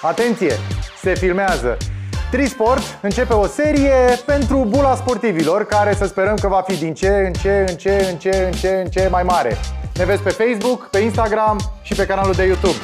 Atenție! Se filmează! Trisport începe o serie pentru bula sportivilor, care să sperăm că va fi din ce în ce, în ce, în ce, în ce, în ce mai mare. Ne vezi pe Facebook, pe Instagram și pe canalul de YouTube.